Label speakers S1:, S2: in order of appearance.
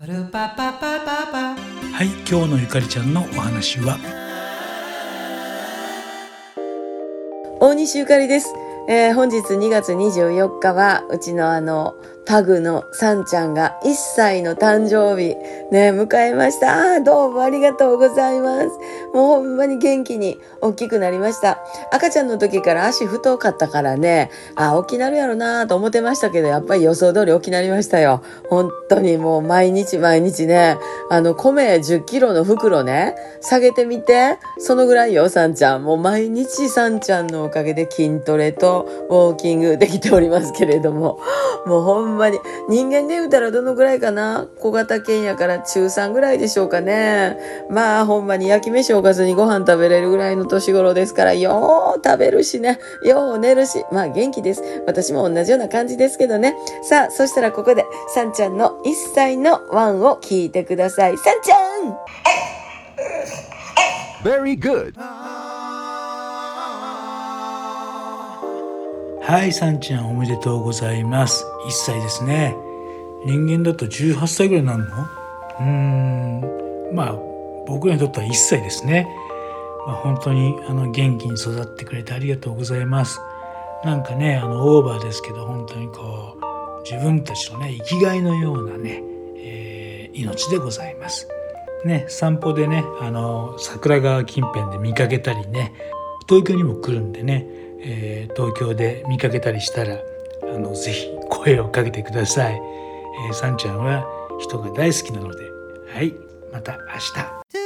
S1: はい今日のゆかりちゃんのお話は？
S2: 大西ゆかりです、えー本日2月24日はうちのあのパグのサンちゃんが1歳の誕生日ね迎えました。あどうもありがとうございます。もうほんまに元気に大きくなりました。赤ちゃんの時から足太かったからねあ大きなるやろなと思ってましたけどやっぱり予想通り大きなりましたよ。本当にもう毎日毎日ねあの米10キロの袋ね下げてみてそのぐらいよサンちゃん。もう毎日サンちゃんのおかげで筋トレとウォーキングできておりますけれども。もうほんまに。人間で言うたらどのぐらいかな？小型犬やから中3ぐらいでしょうかね。まあほんまに焼き飯おかずにご飯食べれるぐらいの年頃ですからよう食べるしね。よう寝るし。まあ元気です。私も同じような感じですけどね。さあそしたらここでサンちゃんの1歳のワンを聞いてください。サンちゃん
S3: ！Very good.
S1: はいさんちゃんおめでとうございます。1歳ですね。人間だと18歳ぐらいになるの？うーんまあ僕らにとっては1歳ですね、まあ、本当にあの元気に育ってくれてありがとうございます。なんかねあのオーバーですけど本当にこう自分たちのね生きがいのようなね、えー命でございます。ね散歩でねあの桜川近辺で見かけたりね東京にも来るんでね、えー東京で見かけたりしたらあのぜひ声をかけてください、えー、さんちゃんは人が大好きなので。はい。また明日。